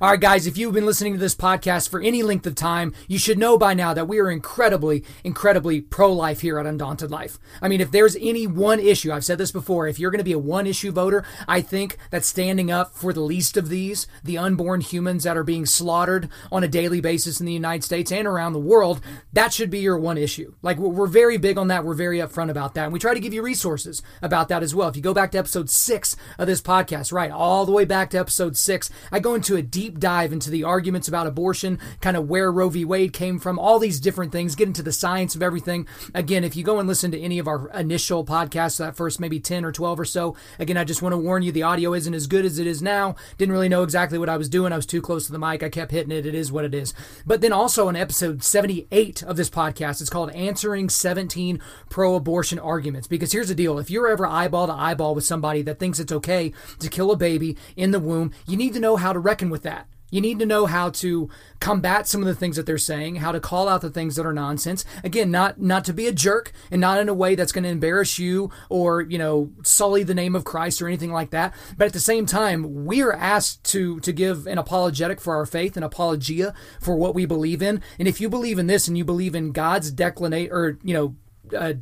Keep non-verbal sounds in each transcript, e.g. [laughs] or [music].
All right, guys, if you've been listening to this podcast for any length of time, you should know by now that we are incredibly, incredibly pro life here at Undaunted Life. I mean, if there's any one issue, I've said this before, if you're going to be a one issue voter, I think that standing up for the least of these, the unborn humans that are being slaughtered on a daily basis in the United States and around the world, that should be your one issue. Like, we're very big on that. We're very upfront about that. And we try to give you resources about that as well. If you go back to episode six of this podcast, right, all the way back to episode six, I go into a deep dive into the arguments about abortion, kind of where Roe v. Wade came from, all these different things, get into the science of everything. Again, if you go and listen to any of our initial podcasts, that first maybe 10 or 12 or so, again, I just want to warn you the audio isn't as good as it is now. Didn't really know exactly what I was doing. I was too close to the mic. I kept hitting it. It is what it is. But then also in episode 78 of this podcast, it's called Answering 17 Pro Abortion Arguments. Because here's the deal if you're ever eyeball to eyeball with somebody that thinks it's okay to kill a baby in the womb, you need to know how to reckon with that. You need to know how to combat some of the things that they're saying, how to call out the things that are nonsense. Again, not not to be a jerk and not in a way that's going to embarrass you or, you know, sully the name of Christ or anything like that. But at the same time, we are asked to to give an apologetic for our faith, an apologia for what we believe in. And if you believe in this and you believe in God's declinate or, you know, uh,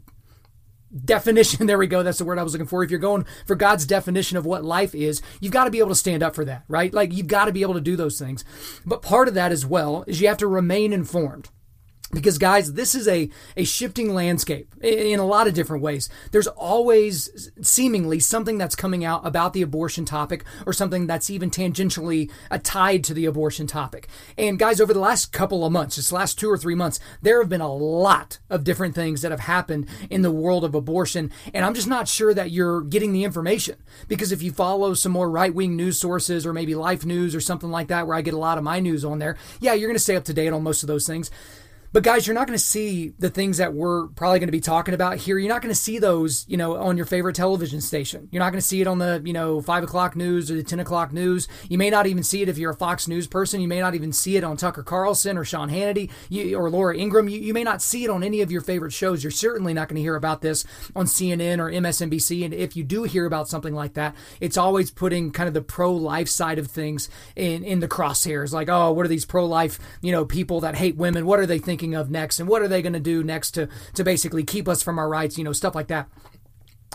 definition. [laughs] There we go. That's the word I was looking for. If you're going for God's definition of what life is, you've got to be able to stand up for that, right? Like you've got to be able to do those things. But part of that as well is you have to remain informed. Because guys, this is a, a shifting landscape in a lot of different ways. There's always seemingly something that's coming out about the abortion topic or something that's even tangentially uh, tied to the abortion topic. And guys, over the last couple of months, this last two or three months, there have been a lot of different things that have happened in the world of abortion. And I'm just not sure that you're getting the information because if you follow some more right wing news sources or maybe Life News or something like that, where I get a lot of my news on there, yeah, you're going to stay up to date on most of those things. But guys, you're not going to see the things that we're probably going to be talking about here. You're not going to see those, you know, on your favorite television station. You're not going to see it on the, you know, five o'clock news or the ten o'clock news. You may not even see it if you're a Fox News person. You may not even see it on Tucker Carlson or Sean Hannity you, or Laura Ingraham. You, you may not see it on any of your favorite shows. You're certainly not going to hear about this on CNN or MSNBC. And if you do hear about something like that, it's always putting kind of the pro-life side of things in in the crosshairs. Like, oh, what are these pro-life, you know, people that hate women? What are they thinking? Thinking of next and what are they going to do next to to basically keep us from our rights, you know, stuff like that.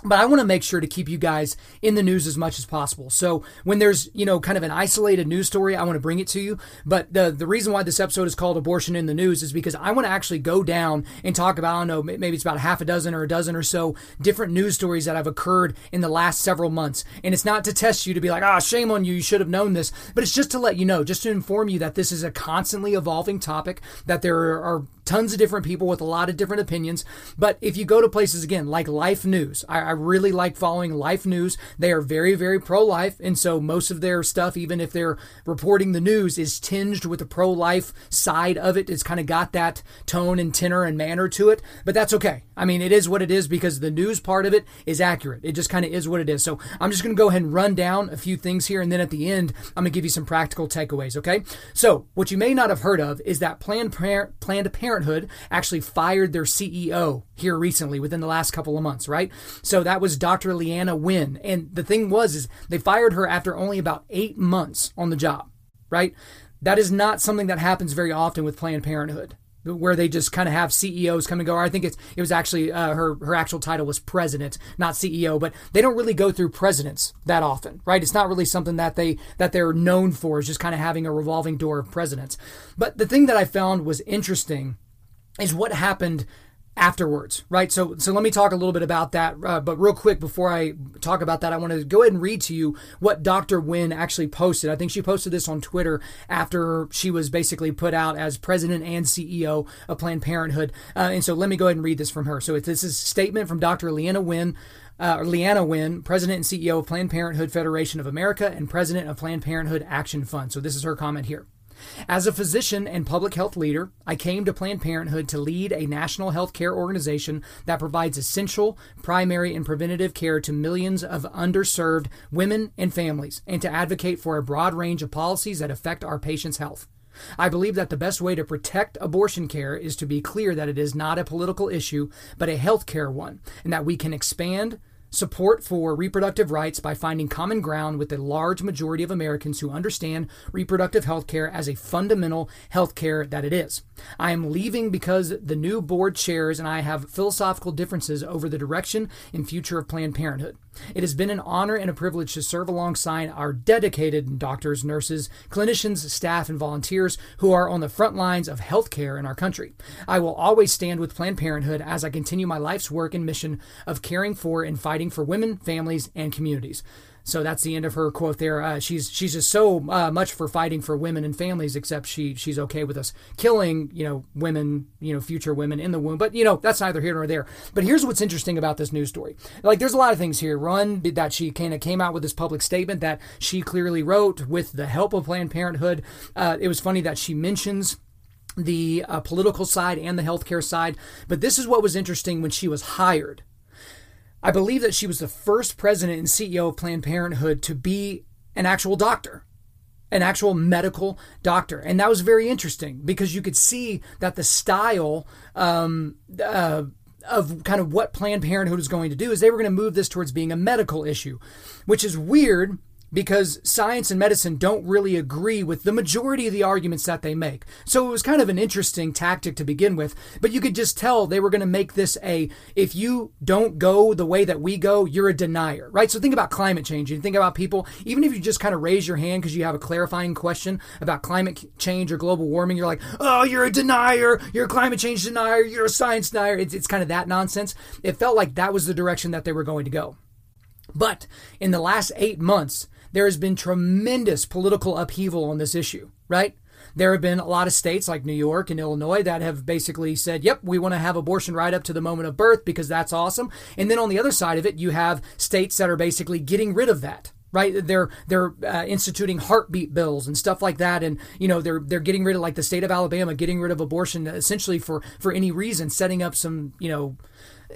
But I want to make sure to keep you guys in the news as much as possible. So when there's, you know, kind of an isolated news story, I want to bring it to you. But the the reason why this episode is called Abortion in the News is because I want to actually go down and talk about, I don't know, maybe it's about half a dozen or a dozen or so different news stories that have occurred in the last several months. And it's not to test you to be like, ah, oh, shame on you, you should have known this. But it's just to let you know, just to inform you that this is a constantly evolving topic, that there are tons of different people with a lot of different opinions. But if you go to places again like Life News, I, I really like following Life News. They are very, very pro life. And so most of their stuff, even if they're reporting the news, is tinged with the pro life side of it. It's kind of got that tone and tenor and manner to it. But that's okay. I mean, it is what it is because the news part of it is accurate. It just kind of is what it is. So I'm just going to go ahead and run down a few things here. And then at the end, I'm going to give you some practical takeaways. Okay. So what you may not have heard of is that Planned, Planned Parenthood actually fired their CEO here recently within the last couple of months, right? So that was Dr. Leana Wen. And the thing was, is they fired her after only about eight months on the job, right? That is not something that happens very often with Planned Parenthood where they just kind of have CEOs come and go. I think it's it was actually uh, her her actual title was president, not CEO, but they don't really go through presidents that often, right? It's not really something that they that they're known for, is just kind of having a revolving door of presidents. But the thing that I found was interesting is what happened afterwards, right? So, so let me talk a little bit about that. Uh, but real quick, before I talk about that, I want to go ahead and read to you what Dr. Wen actually posted. I think she posted this on Twitter after she was basically put out as president and CEO of Planned Parenthood. Uh, and so let me go ahead and read this from her. So this is a statement from Dr. Leana Wen. Uh, Leana Wen, President and CEO of Planned Parenthood Federation of America and President of Planned Parenthood Action Fund. So this is her comment here. As a physician and public health leader, I came to Planned Parenthood to lead a national health care organization that provides essential, primary, and preventative care to millions of underserved women and families, and to advocate for a broad range of policies that affect our patients' health. I believe that the best way to protect abortion care is to be clear that it is not a political issue, but a health care one, and that we can expand support for reproductive rights by finding common ground with the large majority of Americans who understand reproductive health care as a fundamental health care that it is. I am leaving because the new board chairs and I have philosophical differences over the direction and future of Planned Parenthood. It has been an honor and a privilege to serve alongside our dedicated doctors, nurses, clinicians, staff, and volunteers who are on the front lines of healthcare in our country. I will always stand with Planned Parenthood as I continue my life's work and mission of caring for and fighting for women, families, and communities. So that's the end of her quote there. Uh, she's she's just so uh, much for fighting for women and families, except she she's okay with us killing you know women, you know future women in the womb. But you know that's neither here nor there. But here's what's interesting about this news story. Like there's a lot of things here. One that she kind of came out with this public statement that she clearly wrote with the help of Planned Parenthood. Uh, it was funny that she mentions the uh, political side and the healthcare side. But this is what was interesting when she was hired I believe that she was the first president and CEO of Planned Parenthood to be an actual doctor, an actual medical doctor. And that was very interesting because you could see that the style um, uh, of kind of what Planned Parenthood was going to do is they were going to move this towards being a medical issue, which is weird because science and medicine don't really agree with the majority of the arguments that they make. So it was kind of an interesting tactic to begin with, but you could just tell they were going to make this a if you don't go the way that we go, you're a denier, right? So think about climate change and think about people, even if you just kind of raise your hand because you have a clarifying question about climate change or global warming, you're like, oh, you're a denier, you're a climate change denier, you're a science denier. It's, it's kind of that nonsense. It felt like that was the direction that they were going to go. But in the last eight months, there has been tremendous political upheaval on this issue, right? There have been a lot of states like New York and Illinois that have basically said, yep, we want to have abortion right up to the moment of birth because that's awesome. And then on the other side of it, you have states that are basically getting rid of that right? They're they're uh, instituting heartbeat bills and stuff like that, and you know they're they're getting rid of like the state of Alabama getting rid of abortion essentially for for any reason, setting up some you know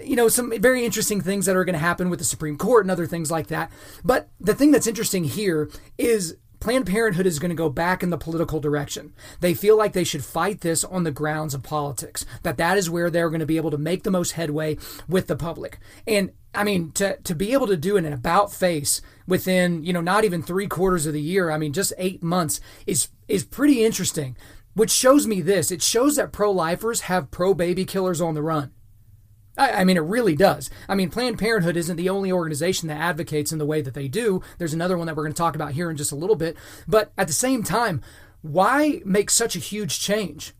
you know, some very interesting things that are going to happen with the Supreme Court and other things like that. But the thing that's interesting here is Planned Parenthood is going to go back in the political direction. They feel like they should fight this on the grounds of politics, that that is where they're going to be able to make the most headway with the public. And I mean, to, to be able to do an about face within, you know, not even three quarters of the year, I mean, just eight months is, is pretty interesting, which shows me this. It shows that pro lifers have pro baby killers on the run. I, I mean, it really does. I mean, Planned Parenthood isn't the only organization that advocates in the way that they do. There's another one that we're going to talk about here in just a little bit. But at the same time, why make such a huge change?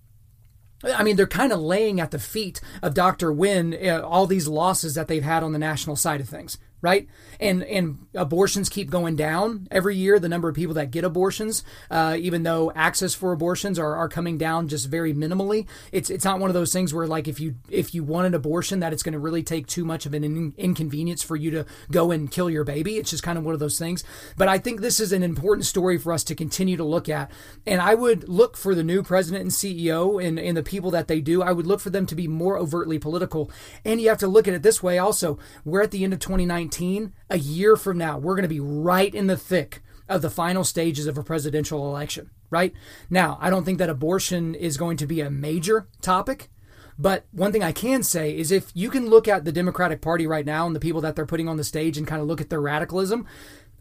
I mean, they're kind of laying at the feet of Dr. Wen uh, all these losses that they've had on the national side of things right? And and abortions keep going down every year. The number of people that get abortions, uh, even though access for abortions are, are coming down just very minimally. It's it's not one of those things where like if you if you want an abortion that it's going to really take too much of an in- inconvenience for you to go and kill your baby. It's just kind of one of those things. But I think this is an important story for us to continue to look at. And I would look for the new president and CEO and, and the people that they do. I would look for them to be more overtly political. And you have to look at it this way also. We're at the end of 2019 2019, a year from now, we're going to be right in the thick of the final stages of a presidential election, right? Now, I don't think that abortion is going to be a major topic. But one thing I can say is if you can look at the Democratic Party right now and the people that they're putting on the stage and kind of look at their radicalism,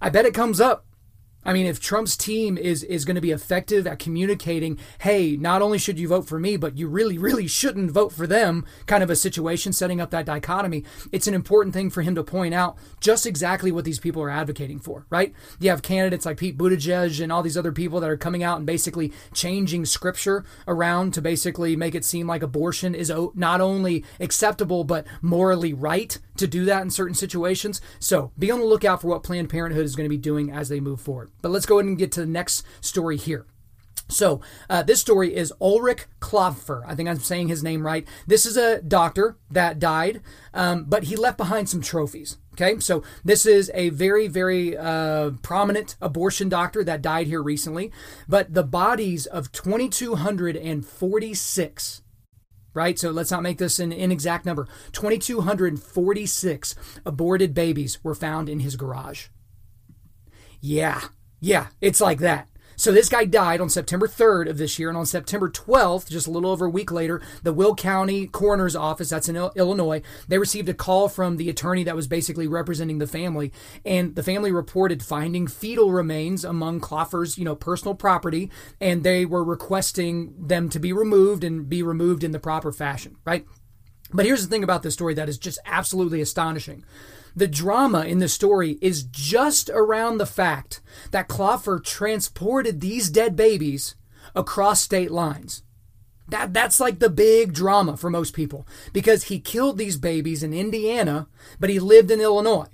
I bet it comes up I mean, if Trump's team is is going to be effective at communicating, hey, not only should you vote for me, but you really, really shouldn't vote for them, kind of a situation, setting up that dichotomy, it's an important thing for him to point out just exactly what these people are advocating for, right? You have candidates like Pete Buttigieg and all these other people that are coming out and basically changing scripture around to basically make it seem like abortion is not only acceptable, but morally right to do that in certain situations. So be on the lookout for what Planned Parenthood is going to be doing as they move forward. But let's go ahead and get to the next story here. So, uh, this story is Ulrich Klopfer. I think I'm saying his name right. This is a doctor that died, um, but he left behind some trophies. Okay, so this is a very, very uh, prominent abortion doctor that died here recently. But the bodies of 2,246 right? So let's not make this an inexact number. 2,246 aborted babies were found in his garage. Yeah, yeah, it's like that. So this guy died on September 3rd of this year, and on September 12th, just a little over a week later, the Will County Coroner's Office, that's in Illinois, they received a call from the attorney that was basically representing the family, and the family reported finding fetal remains among Klopfer's, you know, personal property, and they were requesting them to be removed and be removed in the proper fashion, right? But here's the thing about this story that is just absolutely astonishing. The drama in the story is just around the fact that Klopfer transported these dead babies across state lines. That, that's like the big drama for most people because he killed these babies in Indiana, but he lived in Illinois.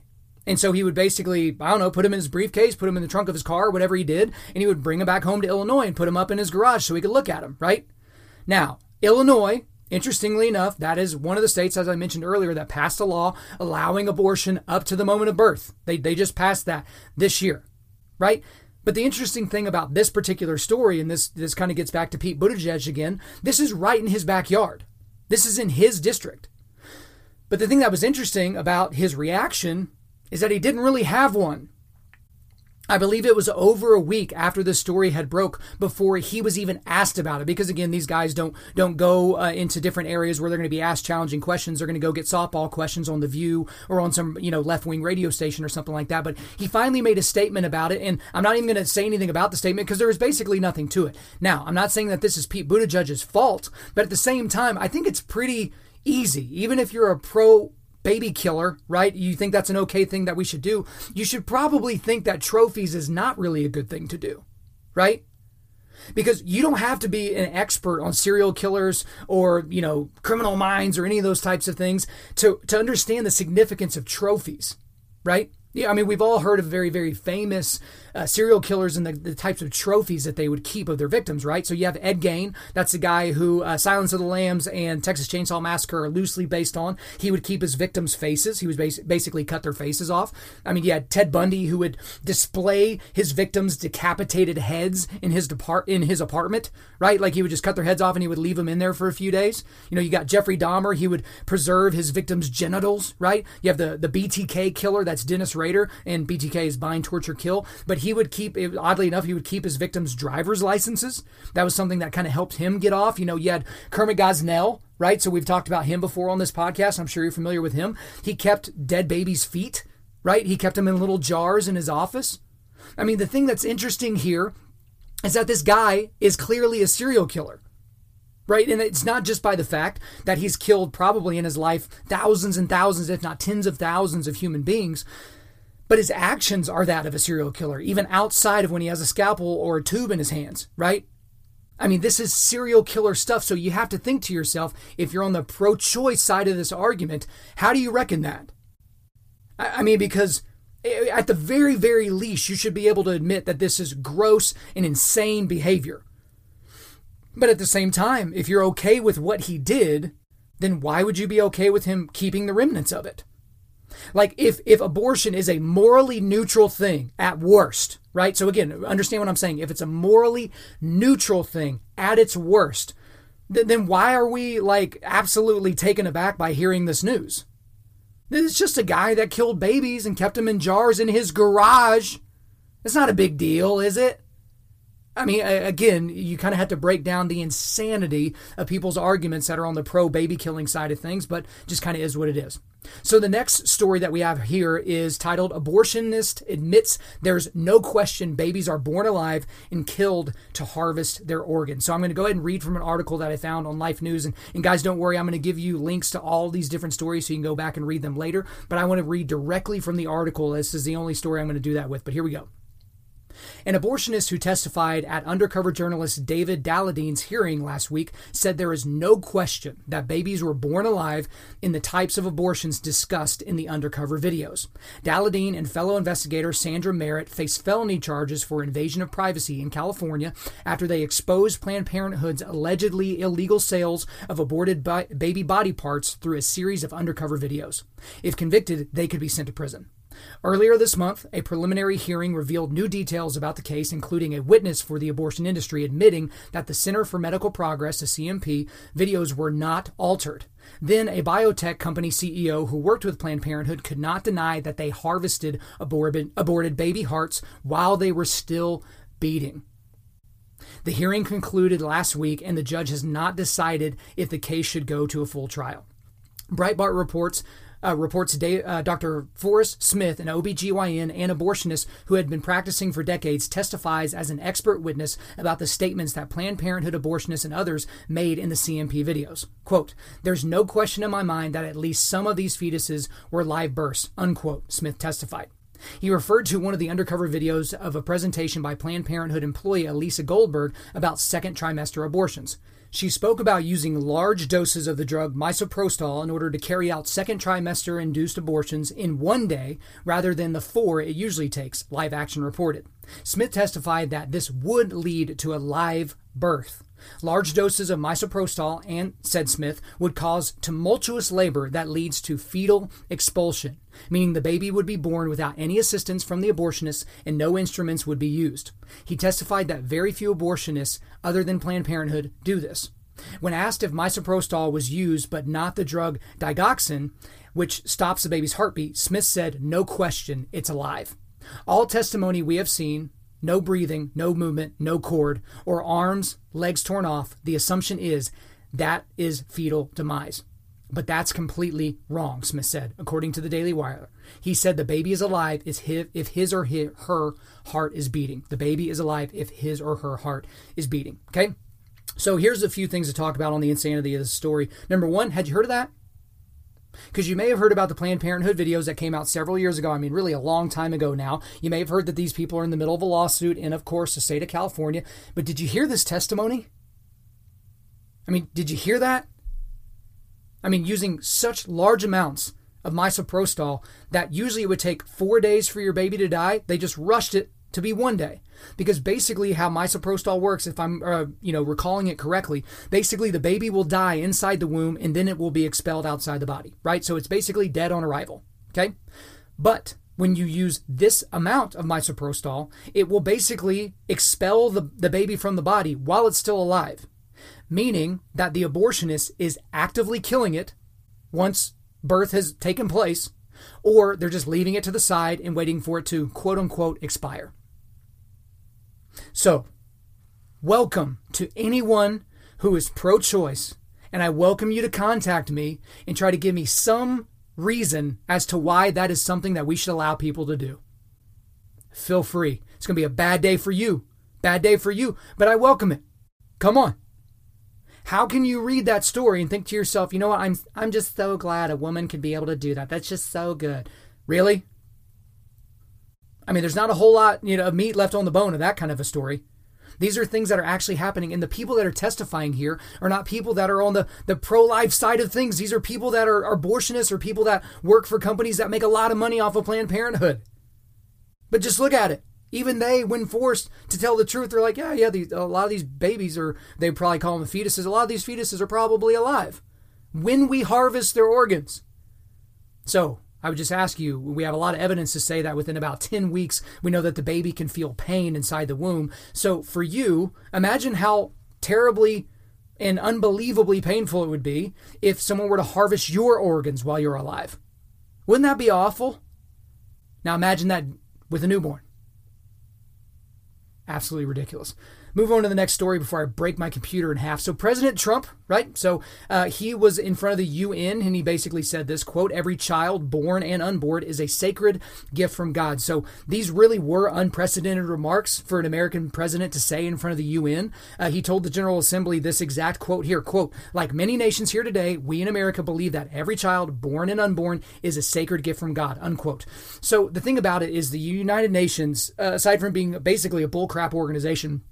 And so he would basically, I don't know, put him in his briefcase, put him in the trunk of his car, whatever he did, and he would bring him back home to Illinois and put him up in his garage so he could look at him, right? Now, Illinois Interestingly enough, that is one of the states, as I mentioned earlier, that passed a law allowing abortion up to the moment of birth. They, they just passed that this year, right? But the interesting thing about this particular story, and this, this kind of gets back to Pete Buttigieg again, this is right in his backyard. This is in his district. But the thing that was interesting about his reaction is that he didn't really have one. I believe it was over a week after the story had broke before he was even asked about it. Because again, these guys don't don't go uh, into different areas where they're going to be asked challenging questions. They're going to go get softball questions on the View or on some you know left wing radio station or something like that. But he finally made a statement about it, and I'm not even going to say anything about the statement because there is basically nothing to it. Now, I'm not saying that this is Pete Buttigieg's fault, but at the same time, I think it's pretty easy, even if you're a pro baby killer, right? You think that's an okay thing that we should do. You should probably think that trophies is not really a good thing to do, right? Because you don't have to be an expert on serial killers or, you know, criminal minds or any of those types of things to, to understand the significance of trophies, right? Yeah, I mean, we've all heard of very, very famous uh, serial killers and the, the, types of trophies that they would keep of their victims, right? So you have Ed Gein. That's the guy who uh, Silence of the Lambs and Texas Chainsaw Massacre are loosely based on. He would keep his victims' faces. He was bas- basically cut their faces off. I mean, you had Ted Bundy who would display his victims' decapitated heads in his depart in his apartment, right? Like he would just cut their heads off and he would leave them in there for a few days. You know, you got Jeffrey Dahmer. He would preserve his victims' genitals, right? You have the the BTK killer. That's Dennis Rader, and BTK is bind, torture, kill. But he would keep, oddly enough, he would keep his victims' driver's licenses. That was something that kind of helped him get off. You know, you had Kermit Gosnell, right? So we've talked about him before on this podcast. I'm sure you're familiar with him. He kept dead babies' feet, right? He kept them in little jars in his office. I mean, the thing that's interesting here is that this guy is clearly a serial killer right? And it's not just by the fact that he's killed probably in his life thousands and thousands, if not tens of thousands of human beings, but his actions are that of a serial killer, even outside of when he has a scalpel or a tube in his hands, right? I mean, this is serial killer stuff. So you have to think to yourself if you're on the pro choice side of this argument, how do you reckon that? I mean, because eh, eh, at the very, very least, you should be able to admit that this is gross and insane behavior. But at the same time, if you're okay with what he did, then why would you be okay with him keeping the remnants of it? Like if if abortion is a morally neutral thing at worst, right? So again, understand what I'm saying. If it's a morally neutral thing at its worst, th- then why are we like absolutely taken aback by hearing this news? It's just a guy that killed babies and kept them in jars in his garage. It's not a big deal, is it? I mean, again, you kind of have to break down the insanity of people's arguments that are on the pro baby killing side of things, but just kind of is what it is. So the next story that we have here is titled Abortionist Admits There's No Question Babies Are Born Alive and Killed to Harvest Their Organs. So I'm going to go ahead and read from an article that I found on Life News. And, and guys, don't worry, I'm going to give you links to all these different stories so you can go back and read them later. But I want to read directly from the article. This is the only story I'm going to do that with. But here we go. An abortionist who testified at undercover journalist David Daleiden's hearing last week said there is no question that babies were born alive in the types of abortions discussed in the undercover videos. Daleiden and fellow investigator Sandra Merritt face felony charges for invasion of privacy in California after they exposed Planned Parenthood's allegedly illegal sales of aborted baby body parts through a series of undercover videos. If convicted, they could be sent to prison. Earlier this month, a preliminary hearing revealed new details about the case, including a witness for the abortion industry admitting that the Center for Medical Progress, CMP, videos were not altered. Then, a biotech company CEO who worked with Planned Parenthood could not deny that they harvested aborted, aborted baby hearts while they were still beating. The hearing concluded last week, and the judge has not decided if the case should go to a full trial. Breitbart reports uh, reports uh, Dr. Forrest Smith, an OBGYN and abortionist who had been practicing for decades, testifies as an expert witness about the statements that Planned Parenthood abortionists and others made in the CMP videos. Quote, There's no question in my mind that at least some of these fetuses were live births, unquote, Smith testified. He referred to one of the undercover videos of a presentation by Planned Parenthood employee Elisa Goldberg about second trimester abortions. She spoke about using large doses of the drug misoprostol in order to carry out second trimester induced abortions in one day rather than the four it usually takes, Live Action reported. Smith testified that this would lead to a live birth. Large doses of misoprostol, and said Smith, would cause tumultuous labor that leads to fetal expulsion, meaning the baby would be born without any assistance from the abortionist and no instruments would be used. He testified that very few abortionists, other than Planned Parenthood, do this. When asked if misoprostol was used but not the drug digoxin, which stops the baby's heartbeat, Smith said, No question, it's alive. All testimony we have seen, no breathing, no movement, no cord, or arms, legs torn off, the assumption is that is fetal demise. But that's completely wrong, Smith said, according to the Daily Wire. He said the baby is alive if his or her heart is beating. The baby is alive if his or her heart is beating. Okay? So here's a few things to talk about on the insanity of this story. Number one, had you heard of that? Because you may have heard about the Planned Parenthood videos that came out several years ago. I mean, really a long time ago now. You may have heard that these people are in the middle of a lawsuit in, of course, the state of California. But did you hear this testimony? I mean, did you hear that? I mean, using such large amounts of misoprostol that usually it would take four days for your baby to die, they just rushed it to be one day. Because basically, how misoprostol works, if I'm, uh, you know, recalling it correctly, basically the baby will die inside the womb and then it will be expelled outside the body, right? So it's basically dead on arrival, okay? But when you use this amount of misoprostol, it will basically expel the, the baby from the body while it's still alive, meaning that the abortionist is actively killing it once birth has taken place, or they're just leaving it to the side and waiting for it to quote unquote expire. So, welcome to anyone who is pro choice, and I welcome you to contact me and try to give me some reason as to why that is something that we should allow people to do. Feel free. It's going to be a bad day for you. Bad day for you, but I welcome it. Come on. How can you read that story and think to yourself, you know what, I'm I'm just so glad a woman could be able to do that. That's just so good. Really? I mean, there's not a whole lot, you know, of meat left on the bone of that kind of a story. These are things that are actually happening. And the people that are testifying here are not people that are on the, the pro life side of things. These are people that are, abortionists or people that work for companies that make a lot of money off of Planned Parenthood. But just look at it. Even they, when forced to tell the truth, they're like, yeah, yeah, these, a lot of these babies are, they probably call them fetuses. A lot of these fetuses are probably alive when we harvest their organs. So I would just ask you we have a lot of evidence to say that within about 10 weeks, we know that the baby can feel pain inside the womb. So for you, imagine how terribly and unbelievably painful it would be if someone were to harvest your organs while you're alive. Wouldn't that be awful? Now imagine that with a newborn. Absolutely ridiculous. Move on to the next story before I break my computer in half. So President Trump, right? So uh, he was in front of the UN and he basically said this quote: "Every child born and unborn is a sacred gift from God." So these really were unprecedented remarks for an American president to say in front of the UN. Uh, he told the General Assembly this exact quote here: "Quote: Like many nations here today, we in America believe that every child born and unborn is a sacred gift from God." Unquote. So the thing about it is, the United Nations, uh, aside from being basically a bullcrap organization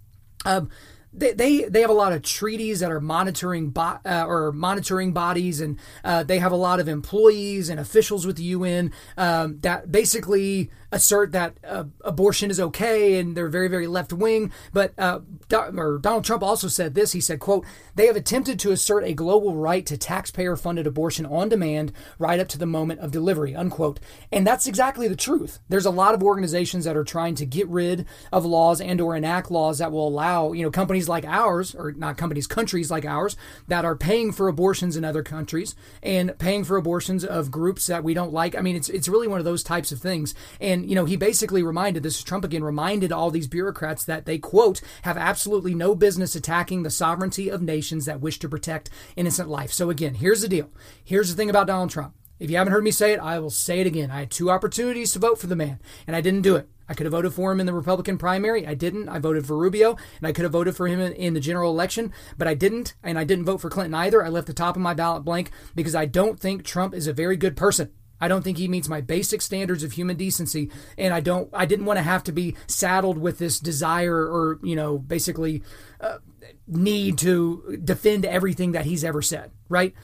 um, they, they they have a lot of treaties that are monitoring bo- uh, or monitoring bodies, and uh, they have a lot of employees and officials with the UN um, that basically assert that uh, abortion is okay and they're very very left wing. But uh, Do- Donald Trump also said this. He said quote they have attempted to assert a global right to taxpayer funded abortion on demand right up to the moment of delivery unquote. And that's exactly the truth. There's a lot of organizations that are trying to get rid of laws and or enact laws that will allow you know companies companies like ours, or not companies, countries like ours, that are paying for abortions in other countries and paying for abortions of groups that we don't like. I mean, it's it's really one of those types of things. And you know, he basically reminded this is Trump again reminded all these bureaucrats that they quote have absolutely no business attacking the sovereignty of nations that wish to protect innocent life. So again, here's the deal. Here's the thing about Donald Trump. If you haven't heard me say it, I will say it again. I had two opportunities to vote for the man, and I didn't do it. I could have voted for him in the Republican primary. I didn't. I voted for Rubio, and I could have voted for him in, the general election, but I didn't. And I didn't vote for Clinton either. I left the top of my ballot blank because I don't think Trump is a very good person. I don't think he meets my basic standards of human decency, and I don't. I didn't want to have to be saddled with this desire or you know basically uh, need to defend everything that he's ever said. Right.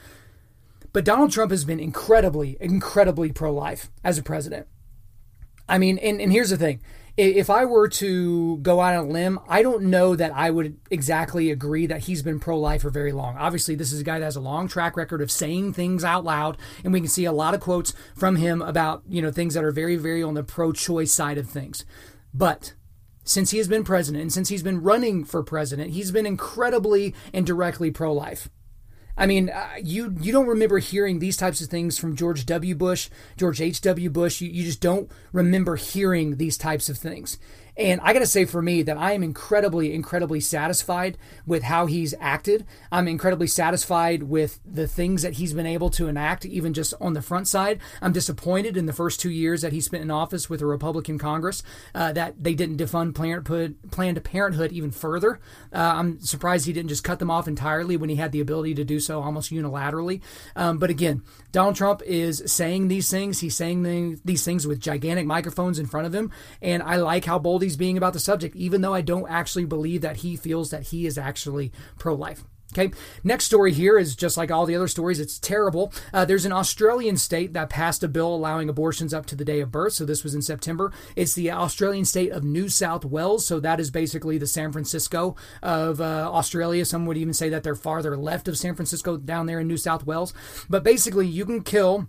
But Donald Trump has been incredibly, incredibly pro life as a president. I mean, and, and here's the thing if I were to go out on a limb, I don't know that I would exactly agree that he's been pro life for very long. Obviously, this is a guy that has a long track record of saying things out loud, and we can see a lot of quotes from him about, you know, things that are very, very on the pro choice side of things. But since he has been president and since he's been running for president, he's been incredibly and directly pro life. I mean, uh, you you don't remember hearing these types of things from George W. Bush, George H. W. Bush. You, you just don't remember hearing these types of things. And I got to say for me that I am incredibly, incredibly satisfied with how he's acted. I'm incredibly satisfied with the things that he's been able to enact, even just on the front side. I'm disappointed in the first two years that he spent in office with a Republican Congress uh, that they didn't defund Planned, Parenthood even further. Uh, I'm surprised he didn't just cut them off entirely when he had the ability to do so almost unilaterally. Um, but again, Donald Trump is saying these things. He's saying these things with gigantic microphones in front of him. And I like how bold being about the subject, even though I don't actually believe that he feels that he is actually pro life. Okay, next story here is just like all the other stories, it's terrible. Uh, there's an Australian state that passed a bill allowing abortions up to the day of birth. So this was in September. It's the Australian state of New South Wales. So that is basically the San Francisco of uh, Australia. Some would even say that they're farther left of San Francisco down there in New South Wales. But basically, you can kill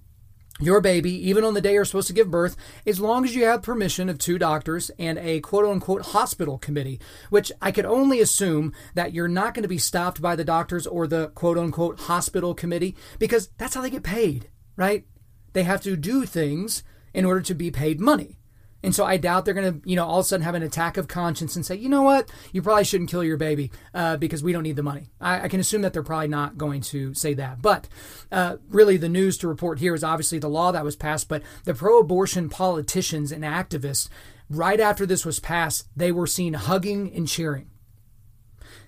your baby, even on the day you're supposed to give birth, as long as you have permission of two doctors and a quote unquote hospital committee, which I could only assume that you're not going to be stopped by the doctors or the quote unquote hospital committee because that's how they get paid, right? They have to do things in order to be paid money. And so I doubt they're going to, you know, all of a sudden have an attack of conscience and say, you know what, you probably shouldn't kill your baby uh, because we don't need the money. I, I, can assume that they're probably not going to say that. But uh, really, the news to report here is obviously the law that was passed, but the pro abortion politicians and activists, right after this was passed, they were seen hugging and cheering.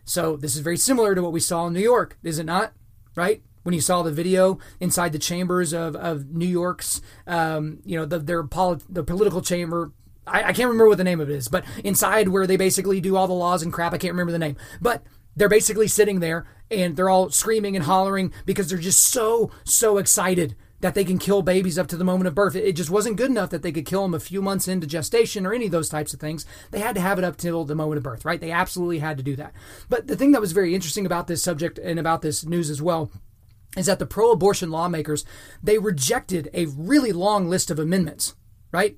So this is very similar to what we saw in New York, is it not? Right? When you saw the video inside the chambers of, of New York's, um, you know, the, their polit- the political chamber. I, I can't remember what the name of it is, but inside where they basically do all the laws and crap, I can't remember the name. But they're basically sitting there and they're all screaming and hollering because they're just so, so excited that they can kill babies up to the moment of birth. It just wasn't good enough that they could kill them a few months into gestation or any of those types of things. They had to have it up till the moment of birth, right? They absolutely had to do that. But the thing that was very interesting about this subject and about this news as well is that the pro-abortion lawmakers they rejected a really long list of amendments, right?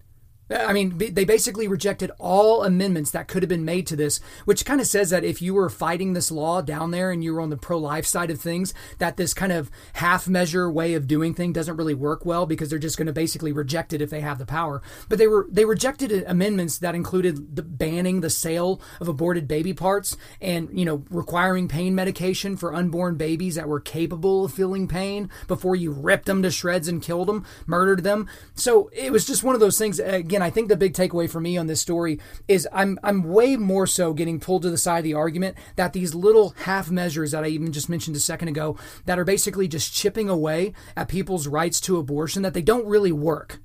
I mean, they basically rejected all amendments that could have been made to this, which kind of says that if you were fighting this law down there and you were on the pro life side of things, that this kind of half measure way of doing thing doesn't really work well because they're just going to basically reject it if they have the power. But they were they rejected uh, amendments that included the banning the sale of aborted baby parts and you know requiring pain medication for unborn babies that were capable of feeling pain before you ripped them to shreds and killed them, murdered them. So it was just one of those things. Uh, again, I think the big takeaway for me on this story is I'm I'm way more so getting pulled to the side of the argument that these little half measures that I even just mentioned a second ago that are basically just chipping away at people's rights to abortion that they don't really work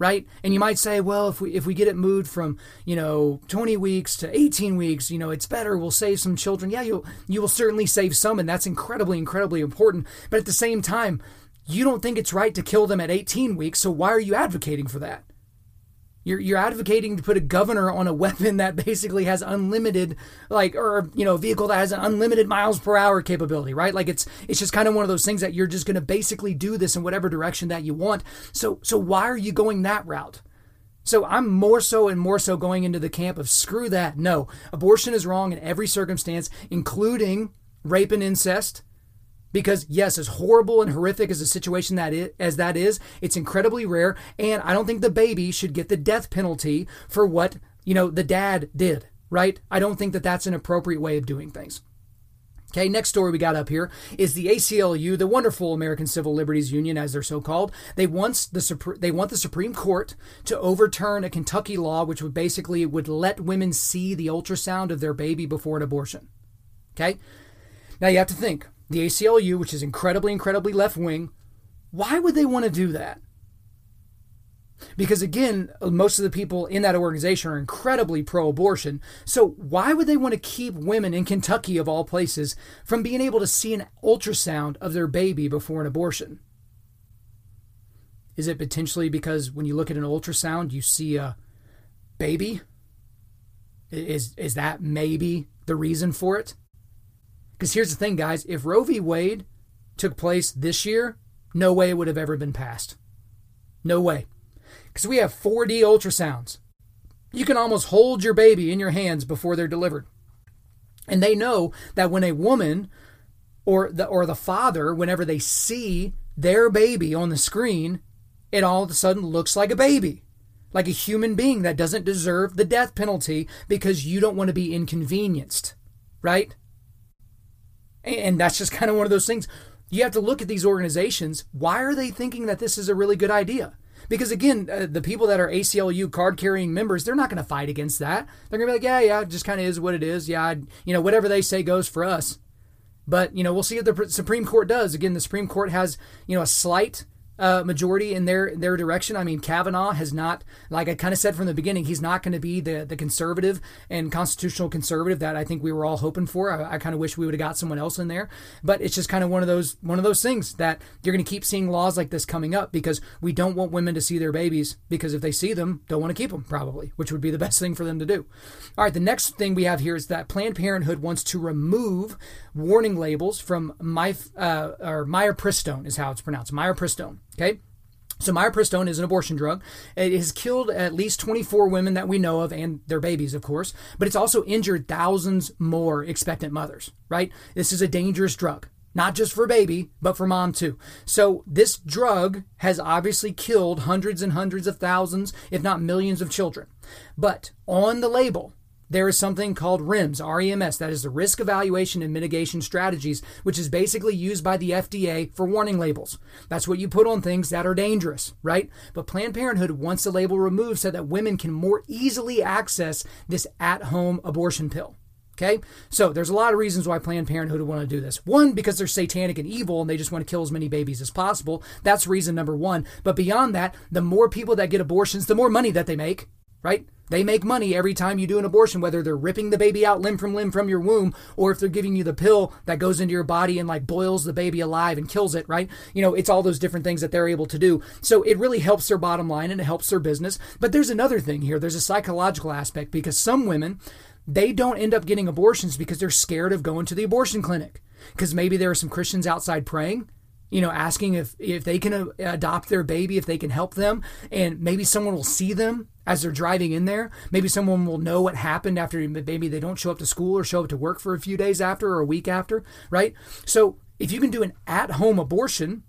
right? And you might say, well, if we if we get it moved from you know 20 weeks to 18 weeks, you know, it's better. We'll save some children. Yeah, you you will certainly save some, and that's incredibly incredibly important. But at the same time, you don't think it's right to kill them at 18 weeks. So why are you advocating for that? You're, you're advocating to put a governor on a weapon that basically has unlimited, like, or you know, a vehicle that has an unlimited miles per hour capability, right? Like, it's it's just kind of one of those things that you're just going to basically do this in whatever direction that you want. So so why are you going that route? So I'm more so and more so going into the camp of screw that. No, abortion is wrong in every circumstance, including rape and incest. Because yes, as horrible and horrific as a situation that is, as that is, it's incredibly rare, and I don't think the baby should get the death penalty for what you know the dad did. Right? I don't think that that's an appropriate way of doing things. Okay, next story we got up here is the ACLU, the wonderful American Civil Liberties Union, as they're so called. They want the they want the Supreme Court to overturn a Kentucky law which would basically would let women see the ultrasound of their baby before an abortion. Okay, now you have to think the ACLU, which is incredibly, incredibly left wing, why would they want to do that? Because again, most of the people in that organization are incredibly pro abortion. So, why would they want to keep women in Kentucky, of all places, from being able to see an ultrasound of their baby before an abortion? Is it potentially because when you look at an ultrasound, you see a baby? Is, is that maybe the reason for it? Because here's the thing, guys if Roe v. Wade took place this year, no way it would have ever been passed. No way because we have 4D ultrasounds. You can almost hold your baby in your hands before they're delivered. And they know that when a woman or the or the father whenever they see their baby on the screen, it all of a sudden looks like a baby. Like a human being that doesn't deserve the death penalty because you don't want to be inconvenienced, right? And that's just kind of one of those things. You have to look at these organizations. Why are they thinking that this is a really good idea? Because again, uh, the people that are ACLU card carrying members, they're not going to fight against that. They're going to be like, yeah, yeah, it just kind of is what it is. Yeah, I, you know, whatever they say goes for us. But, you know, we'll see what the Supreme Court does. Again, the Supreme Court has, you know, a slight uh, majority in their their direction. I mean, Kavanaugh has not, like I kind of said from the beginning, he's not going to be the the conservative and constitutional conservative that I think we were all hoping for. I, I kind of wish we would have got someone else in there, but it's just kind of one of those one of those things that you're going to keep seeing laws like this coming up because we don't want women to see their babies because if they see them, don't want to keep them probably, which would be the best thing for them to do. All right, the next thing we have here is that Planned Parenthood wants to remove warning labels from my uh, or mifepristone is how it's pronounced, mifepristone. Okay. So mifepristone is an abortion drug. It has killed at least 24 women that we know of and their babies, of course, but it's also injured thousands more expectant mothers, right? This is a dangerous drug, not just for baby, but for mom too. So this drug has obviously killed hundreds and hundreds of thousands, if not millions of children. But on the label, there is something called REMS, REMS, that is the Risk Evaluation and Mitigation Strategies, which is basically used by the FDA for warning labels. That's what you put on things that are dangerous, right? But Planned Parenthood wants the label removed so that women can more easily access this at home abortion pill. Okay? So there's a lot of reasons why Planned Parenthood would want to do this. One, because they're satanic and evil and they just want to kill as many babies as possible. That's reason number one. But beyond that, the more people that get abortions, the more money that they make, right? They make money every time you do an abortion, whether they're ripping the baby out limb from limb from your womb, or if they're giving you the pill that goes into your body and like boils the baby alive and kills it, right? You know, it's all those different things that they're able to do. So it really helps their bottom line and it helps their business. But there's another thing here there's a psychological aspect because some women, they don't end up getting abortions because they're scared of going to the abortion clinic. Because maybe there are some Christians outside praying you know, asking if if they can uh, adopt their baby, if they can help them, and maybe someone will see them as they're driving in there. Maybe someone will know what happened after maybe they don't show up to school or show up to work for a few days after or a week after, right? So if you can do an at-home abortion,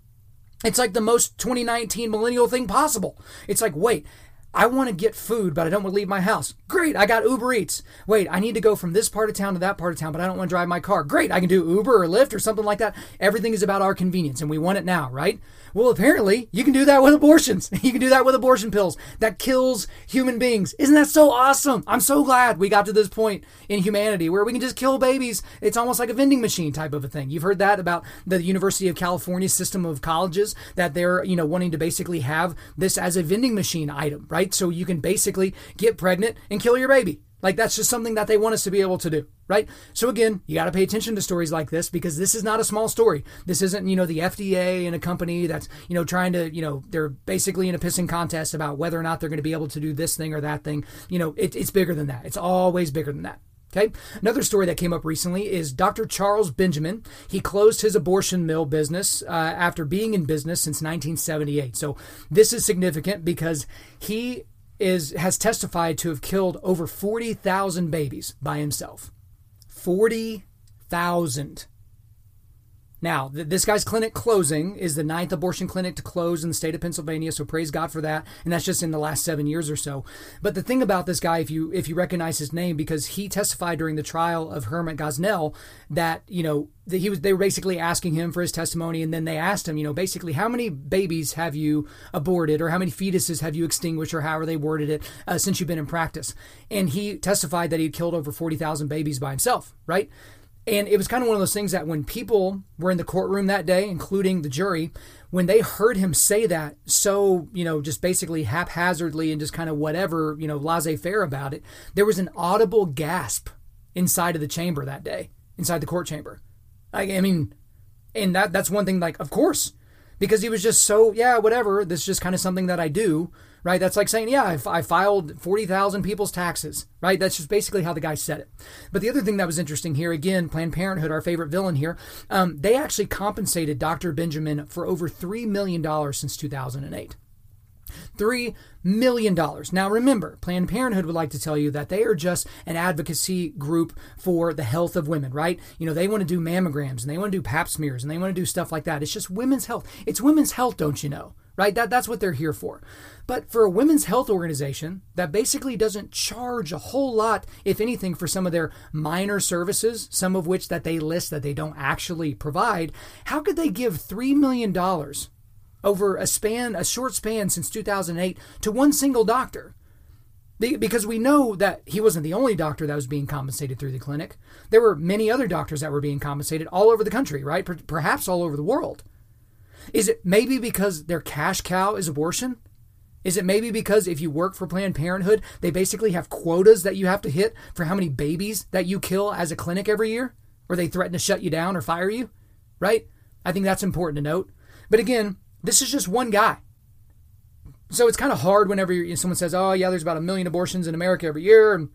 it's like the most 2019 millennial thing possible. It's like, wait, I want to get food, but I don't want to leave my house. Great, I got Uber Eats. Wait, I need to go from this part of town to that part of town, but I don't want to drive my car. Great, I can do Uber or Lyft or something like that. Everything is about our convenience, and we want it now, right? Well, apparently, you can do that with abortions. [laughs] You can do that with abortion pills that kills human beings. Isn't that so awesome? I'm so glad we got to this point in humanity where we can just kill babies. It's almost like a vending machine type of a thing. You've heard that about the University of California system of colleges that they're, you know, wanting to basically have this as a vending machine item, right? So you can basically get pregnant and kill your baby. Like that's just something that they want us to be able to do, right? So again, you got to pay attention to stories like this because this is not a small story. This isn't, you know, the FDA and a company that's, you know, trying to, you know, they're basically in a pissing contest about whether or not they're going to be able to do this thing or that thing. You know, it, it's bigger than that. It's always bigger than that. Okay. Another story that came up recently is Dr. Charles Benjamin. He closed his abortion mill business uh, after being in business since 1978. So this is significant because he is has testified to have killed over 40,000 babies by himself. 40,000. Now, th- this guy's clinic closing is the ninth abortion clinic to close in the state of Pennsylvania, so praise God for that. And that's just in the last seven years or so. But the thing about this guy, if you if you recognize his name, because he testified during the trial of Kermit Gosnell that you know that he was they were basically asking him for his testimony, and then they asked him, you know, basically how many babies have you aborted, or how many fetuses have you extinguished, or how are they worded it, uh, since you've been in practice. And he testified that he'd killed over forty thousand babies by himself, right? And it was kind of one of those things that when people were in the courtroom that day, including the jury, when they heard him say that so, you know, just basically haphazardly and just kind of whatever, you know, laissez faire about it, there was an audible gasp inside of the chamber that day, inside the court chamber. I, I mean, and that that's one thing, like, of course, because he was just so, yeah, whatever, this is just kind of something that I do right? That's like saying, yeah, I, I filed 40,000 people's taxes, right? That's just basically how the guy said it. But the other thing that was interesting here, again, Planned Parenthood, our favorite villain here, um, they actually compensated Dr. Benjamin for over $3 million since 2008. $3 million. Now, remember, Planned Parenthood would like to tell you that they are just an advocacy group for the health of women, right? You know, they want to do mammograms and they want to do pap smears and they want to do stuff like that. It's just women's health. It's women's health, don't you know? Right? That, that's what they're here for. But for a women's health organization that basically doesn't charge a whole lot, if anything, for some of their minor services, some of which that they list that they don't actually provide, how could they give $3 million over a span, a short span since 2008 to one single doctor? because we know that he wasn't the only doctor that was being compensated through the clinic. There were many other doctors that were being compensated all over the country, right? Perhaps all over the world. Is it maybe because their cash cow is abortion? Is it maybe because if you work for Planned Parenthood, they basically have quotas that you have to hit for how many babies that you kill as a clinic every year? Or they threaten to shut you down or fire you? Right? I think that's important to note. But again, this is just one guy. So it's kind of hard whenever someone says, oh, yeah, there's about a million abortions in America every year. And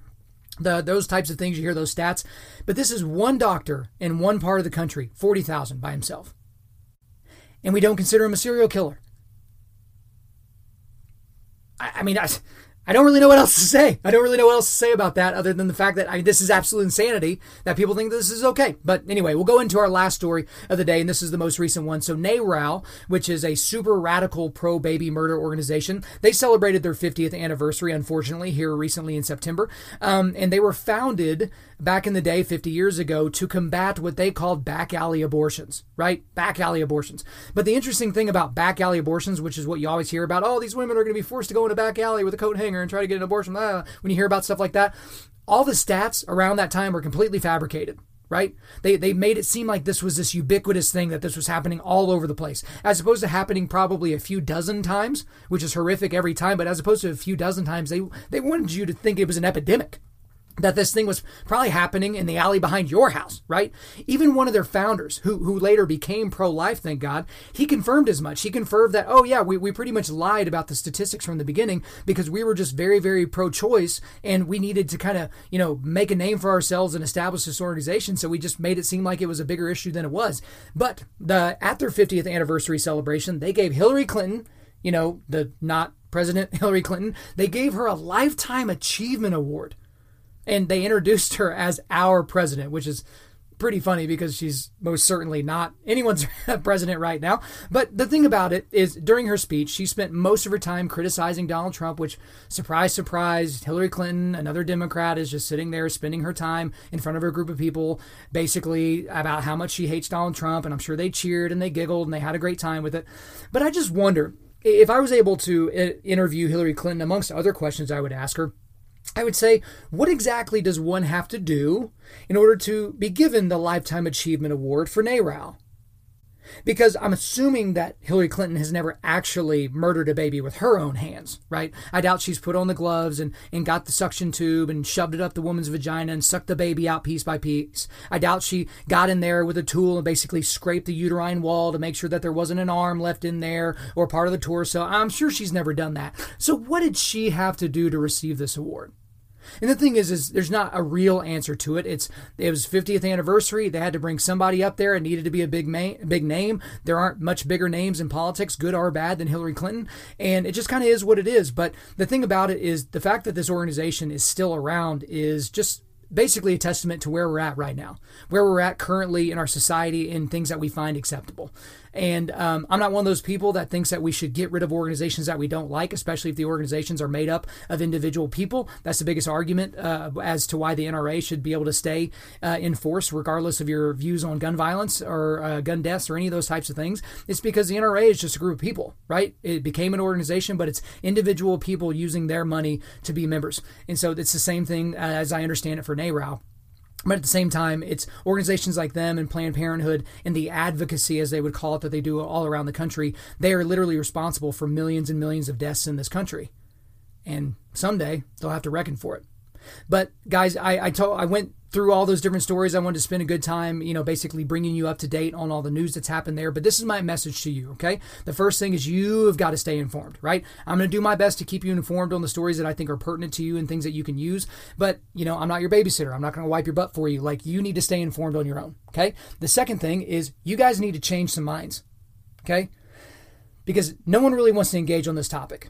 the, those types of things, you hear those stats. But this is one doctor in one part of the country, 40,000 by himself. And we don't consider him a serial killer. I, I mean, I, I don't really know what else to say. I don't really know what else to say about that other than the fact that I, this is absolute insanity that people think this is okay. But anyway, we'll go into our last story of the day, and this is the most recent one. So, NARAL, which is a super radical pro baby murder organization, they celebrated their 50th anniversary, unfortunately, here recently in September. Um, and they were founded back in the day, 50 years ago, to combat what they called back alley abortions, right? Back alley abortions. But the interesting thing about back alley abortions, which is what you always hear about, oh, these women are going to be forced to go in a back alley with a coat hanger and try to get an abortion. Blah, when you hear about stuff like that, all the stats around that time were completely fabricated right? They they made it seem like this was this ubiquitous thing that this was happening all over the place, as opposed to happening probably a few dozen times, which is horrific every time. But as opposed to a few dozen times, they they wanted you to think it was an epidemic, that this thing was probably happening in the alley behind your house, right? Even one of their founders, who, who later became pro life, thank God, he confirmed as much. He confirmed that, oh, yeah, we, we pretty much lied about the statistics from the beginning because we were just very, very pro choice and we needed to kind of, you know, make a name for ourselves and establish this organization. So we just made it seem like it was a bigger issue than it was. But the at their 50th anniversary celebration, they gave Hillary Clinton, you know, the not President [laughs] Hillary Clinton, they gave her a Lifetime Achievement Award and they introduced her as our president, which is pretty funny because she's most certainly not anyone's [laughs] president right now. But the thing about it is, during her speech, she spent most of her time criticizing Donald Trump, which, surprise, surprise, Hillary Clinton, another Democrat, is just sitting there spending her time in front of a group of people, basically about how much she hates Donald Trump. And I'm sure they cheered and they giggled and they had a great time with it. But I just wonder if I was able to uh, interview Hillary Clinton, amongst other questions I would ask her I would say, what exactly does one have to do in order to be given the Lifetime Achievement Award for NARAL? Because I'm assuming that Hillary Clinton has never actually murdered a baby with her own hands, right? I doubt she's put on the gloves and, and got the suction tube and shoved it up the woman's vagina and sucked the baby out piece by piece. I doubt she got in there with a tool and basically scraped the uterine wall to make sure that there wasn't an arm left in there or part of the torso. I'm sure she's never done that. So, what did she have to do to receive this award? And the thing is, is there's not a real answer to it. It's it was 50th anniversary. They had to bring somebody up there. It needed to be a big ma- big name. There aren't much bigger names in politics, good or bad, than Hillary Clinton. And it just kind of is what it is. But the thing about it is the fact that this organization is still around is just basically a testament to where we're at right now, where we're at currently in our society and things that we find acceptable. And um, I'm not one of those people that thinks that we should get rid of organizations that we don't like, especially if the organizations are made up of individual people. That's the biggest argument uh, as to why the NRA should be able to stay uh, in force, regardless of your views on gun violence or uh, gun deaths or any of those types of things. It's because the NRA is just a group of people, right? It became an organization, but it's individual people using their money to be members. And so it's the same thing uh, as I understand it for NARAL. But at the same time, it's organizations like them and Planned Parenthood and the advocacy, as they would call it, that they do all around the country. They are literally responsible for millions and millions of deaths in this country. And someday they'll have to reckon for it. But guys, I, I told I went through all those different stories. I wanted to spend a good time, you know, basically bringing you up to date on all the news that's happened there. But this is my message to you, okay? The first thing is you have got to stay informed, right? I'm going to do my best to keep you informed on the stories that I think are pertinent to you and things that you can use. But, you know, I'm not your babysitter. I'm not going to wipe your butt for you. Like, you need to stay informed on your own, okay? The second thing is you guys need to change some minds, okay? Because no one really wants to engage on this topic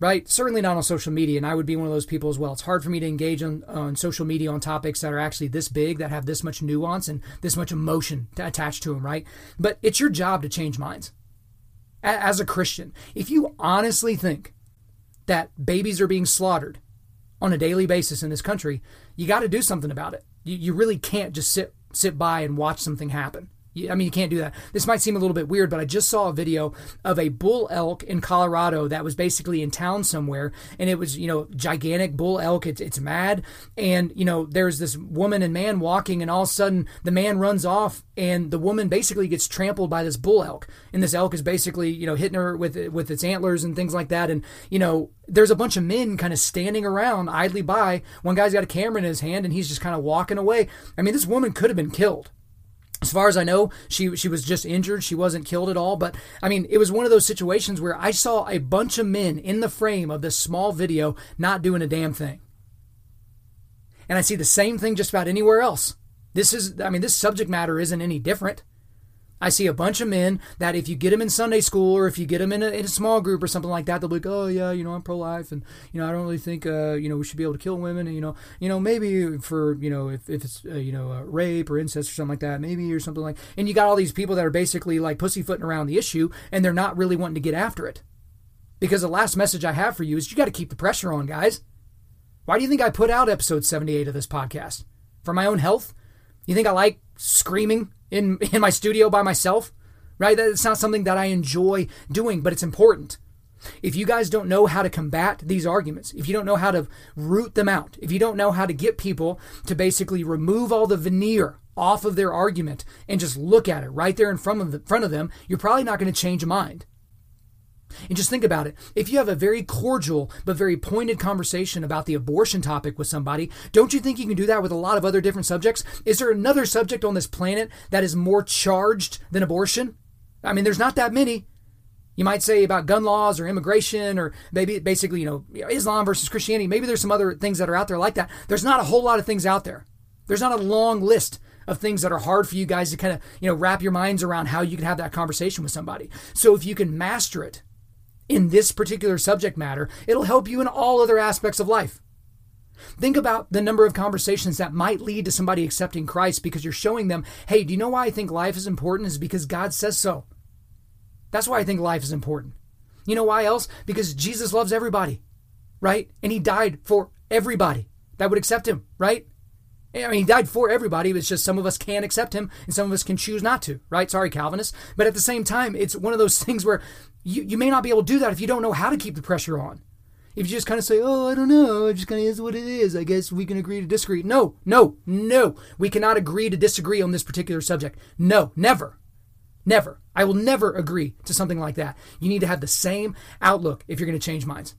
right? Certainly not on social media, and I would be one of those people as well. It's hard for me to engage on, on social media on topics that are actually this big, that have this much nuance and this much emotion attached to them, right? But it's your job to change minds. As a Christian, if you honestly think that babies are being slaughtered on a daily basis in this country, you got to do something about it. You, you really can't just sit sit by and watch something happen. I mean, you can't do that. This might seem a little bit weird, but I just saw a video of a bull elk in Colorado that was basically in town somewhere, and it was, you know, gigantic bull elk. It's, it's mad, and you know, there's this woman and man walking, and all of a sudden the man runs off, and the woman basically gets trampled by this bull elk, and this elk is basically, you know, hitting her with with its antlers and things like that, and you know, there's a bunch of men kind of standing around idly by. One guy's got a camera in his hand, and he's just kind of walking away. I mean, this woman could have been killed as far as I know, she she was just injured. She wasn't killed at all. But I mean, it was one of those situations where I saw a bunch of men in the frame of this small video not doing a damn thing. And I see the same thing just about anywhere else. This is, I mean, this subject matter isn't any different. I see a bunch of men that if you get them in Sunday school or if you get them in a, in a small group or something like that, they'll be like, oh yeah, you know, I'm pro-life and you know, I don't really think uh, you know we should be able to kill women and you know, you know, maybe for you know if, if it's uh, you know uh, rape or incest or something like that, maybe or something like. And you got all these people that are basically like pussyfooting around the issue and they're not really wanting to get after it. Because the last message I have for you is you got to keep the pressure on, guys. Why do you think I put out episode 78 of this podcast? For my own health? You think I like screaming in [laughs] in my studio by myself, right? That's not something that I enjoy doing, but it's important. If you guys don't know how to combat these arguments, if you don't know how to root them out, if you don't know how to get people to basically remove all the veneer off of their argument and just look at it right there in front of, the, front of them, you're probably not going to change a mind. And just think about it. If you have a very cordial but very pointed conversation about the abortion topic with somebody, don't you think you can do that with a lot of other different subjects? Is there another subject on this planet that is more charged than abortion? I mean, there's not that many. You might say about gun laws or immigration or maybe basically, you know, Islam versus Christianity. Maybe there's some other things that are out there like that. There's not a whole lot of things out there. There's not a long list of things that are hard for you guys to kind of, you know, wrap your minds around how you can have that conversation with somebody. So if you can master it, in this particular subject matter, it'll help you in all other aspects of life. Think about the number of conversations that might lead to somebody accepting Christ because you're showing them, hey, do you know why I think life is important? Is because God says so. That's why I think life is important. You know why else? Because Jesus loves everybody, right? And he died for everybody that would accept him, right? I mean, he died for everybody. It's just some of us can't accept him and some of us can choose not to, right? Sorry, Calvinists. But at the same time, it's one of those [laughs] things where you, you may not be able to do that if you don't know how to keep the pressure on. If you just kind of say, oh, I don't know, it just kind of is what it is. I guess we can agree to disagree. No, no, no. We cannot agree to disagree on this particular subject. No, never. Never. I will never agree to something like that. You need to have the same outlook if you're going to change minds.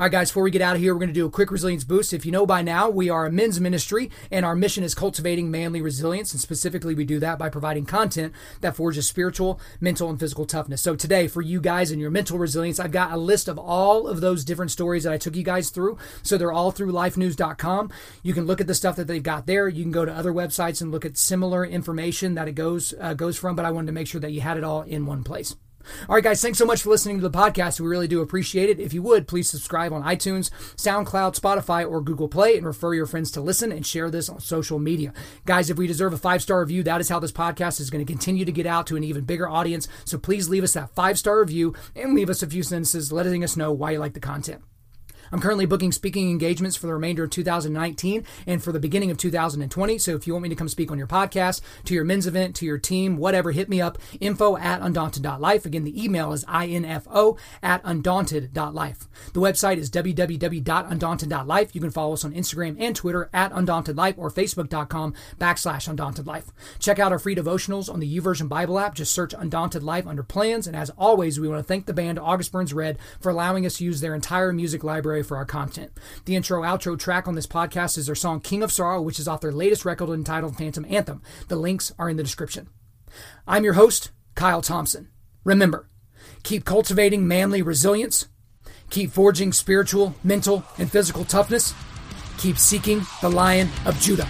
All right, guys, before we get out of here, we're going to do a quick resilience boost. If you know by now, we are a men's ministry, and our mission is cultivating manly resilience. And specifically, we do that by providing content that forges spiritual, mental, and physical toughness. So, today, for you guys and your mental resilience, I've got a list of all of those different stories that I took you guys through. So, they're all through lifenews.com. You can look at the stuff that they've got there. You can go to other websites and look at similar information that it goes uh, goes from. But I wanted to make sure that you had it all in one place. All right, guys, thanks so much for listening to the podcast. We really do appreciate it. If you would, please subscribe on iTunes, SoundCloud, Spotify, or Google Play and refer your friends to listen and share this on social media. Guys, if we deserve a five star review, that is how this podcast is going to continue to get out to an even bigger audience. So please leave us that five star review and leave us a few sentences letting us know why you like the content. I'm currently booking speaking engagements for the remainder of 2019 and for the beginning of 2020. So if you want me to come speak on your podcast, to your men's event, to your team, whatever, hit me up. Info at undaunted.life. Again, the email is info at undaunted.life. The website is www.undaunted.life. You can follow us on Instagram and Twitter at undauntedlife or facebook.com backslash undauntedlife. Check out our free devotionals on the YouVersion Bible app. Just search Undaunted Life under plans. And as always, we want to thank the band August Burns Red for allowing us to use their entire music for our content. The intro outro track on this podcast is their song King of Sorrow, which is off their latest record entitled Phantom Anthem. The links are in the description. I'm your host, Kyle Thompson. Remember, keep cultivating manly resilience, keep forging spiritual, mental, and physical toughness, keep seeking the Lion of Judah.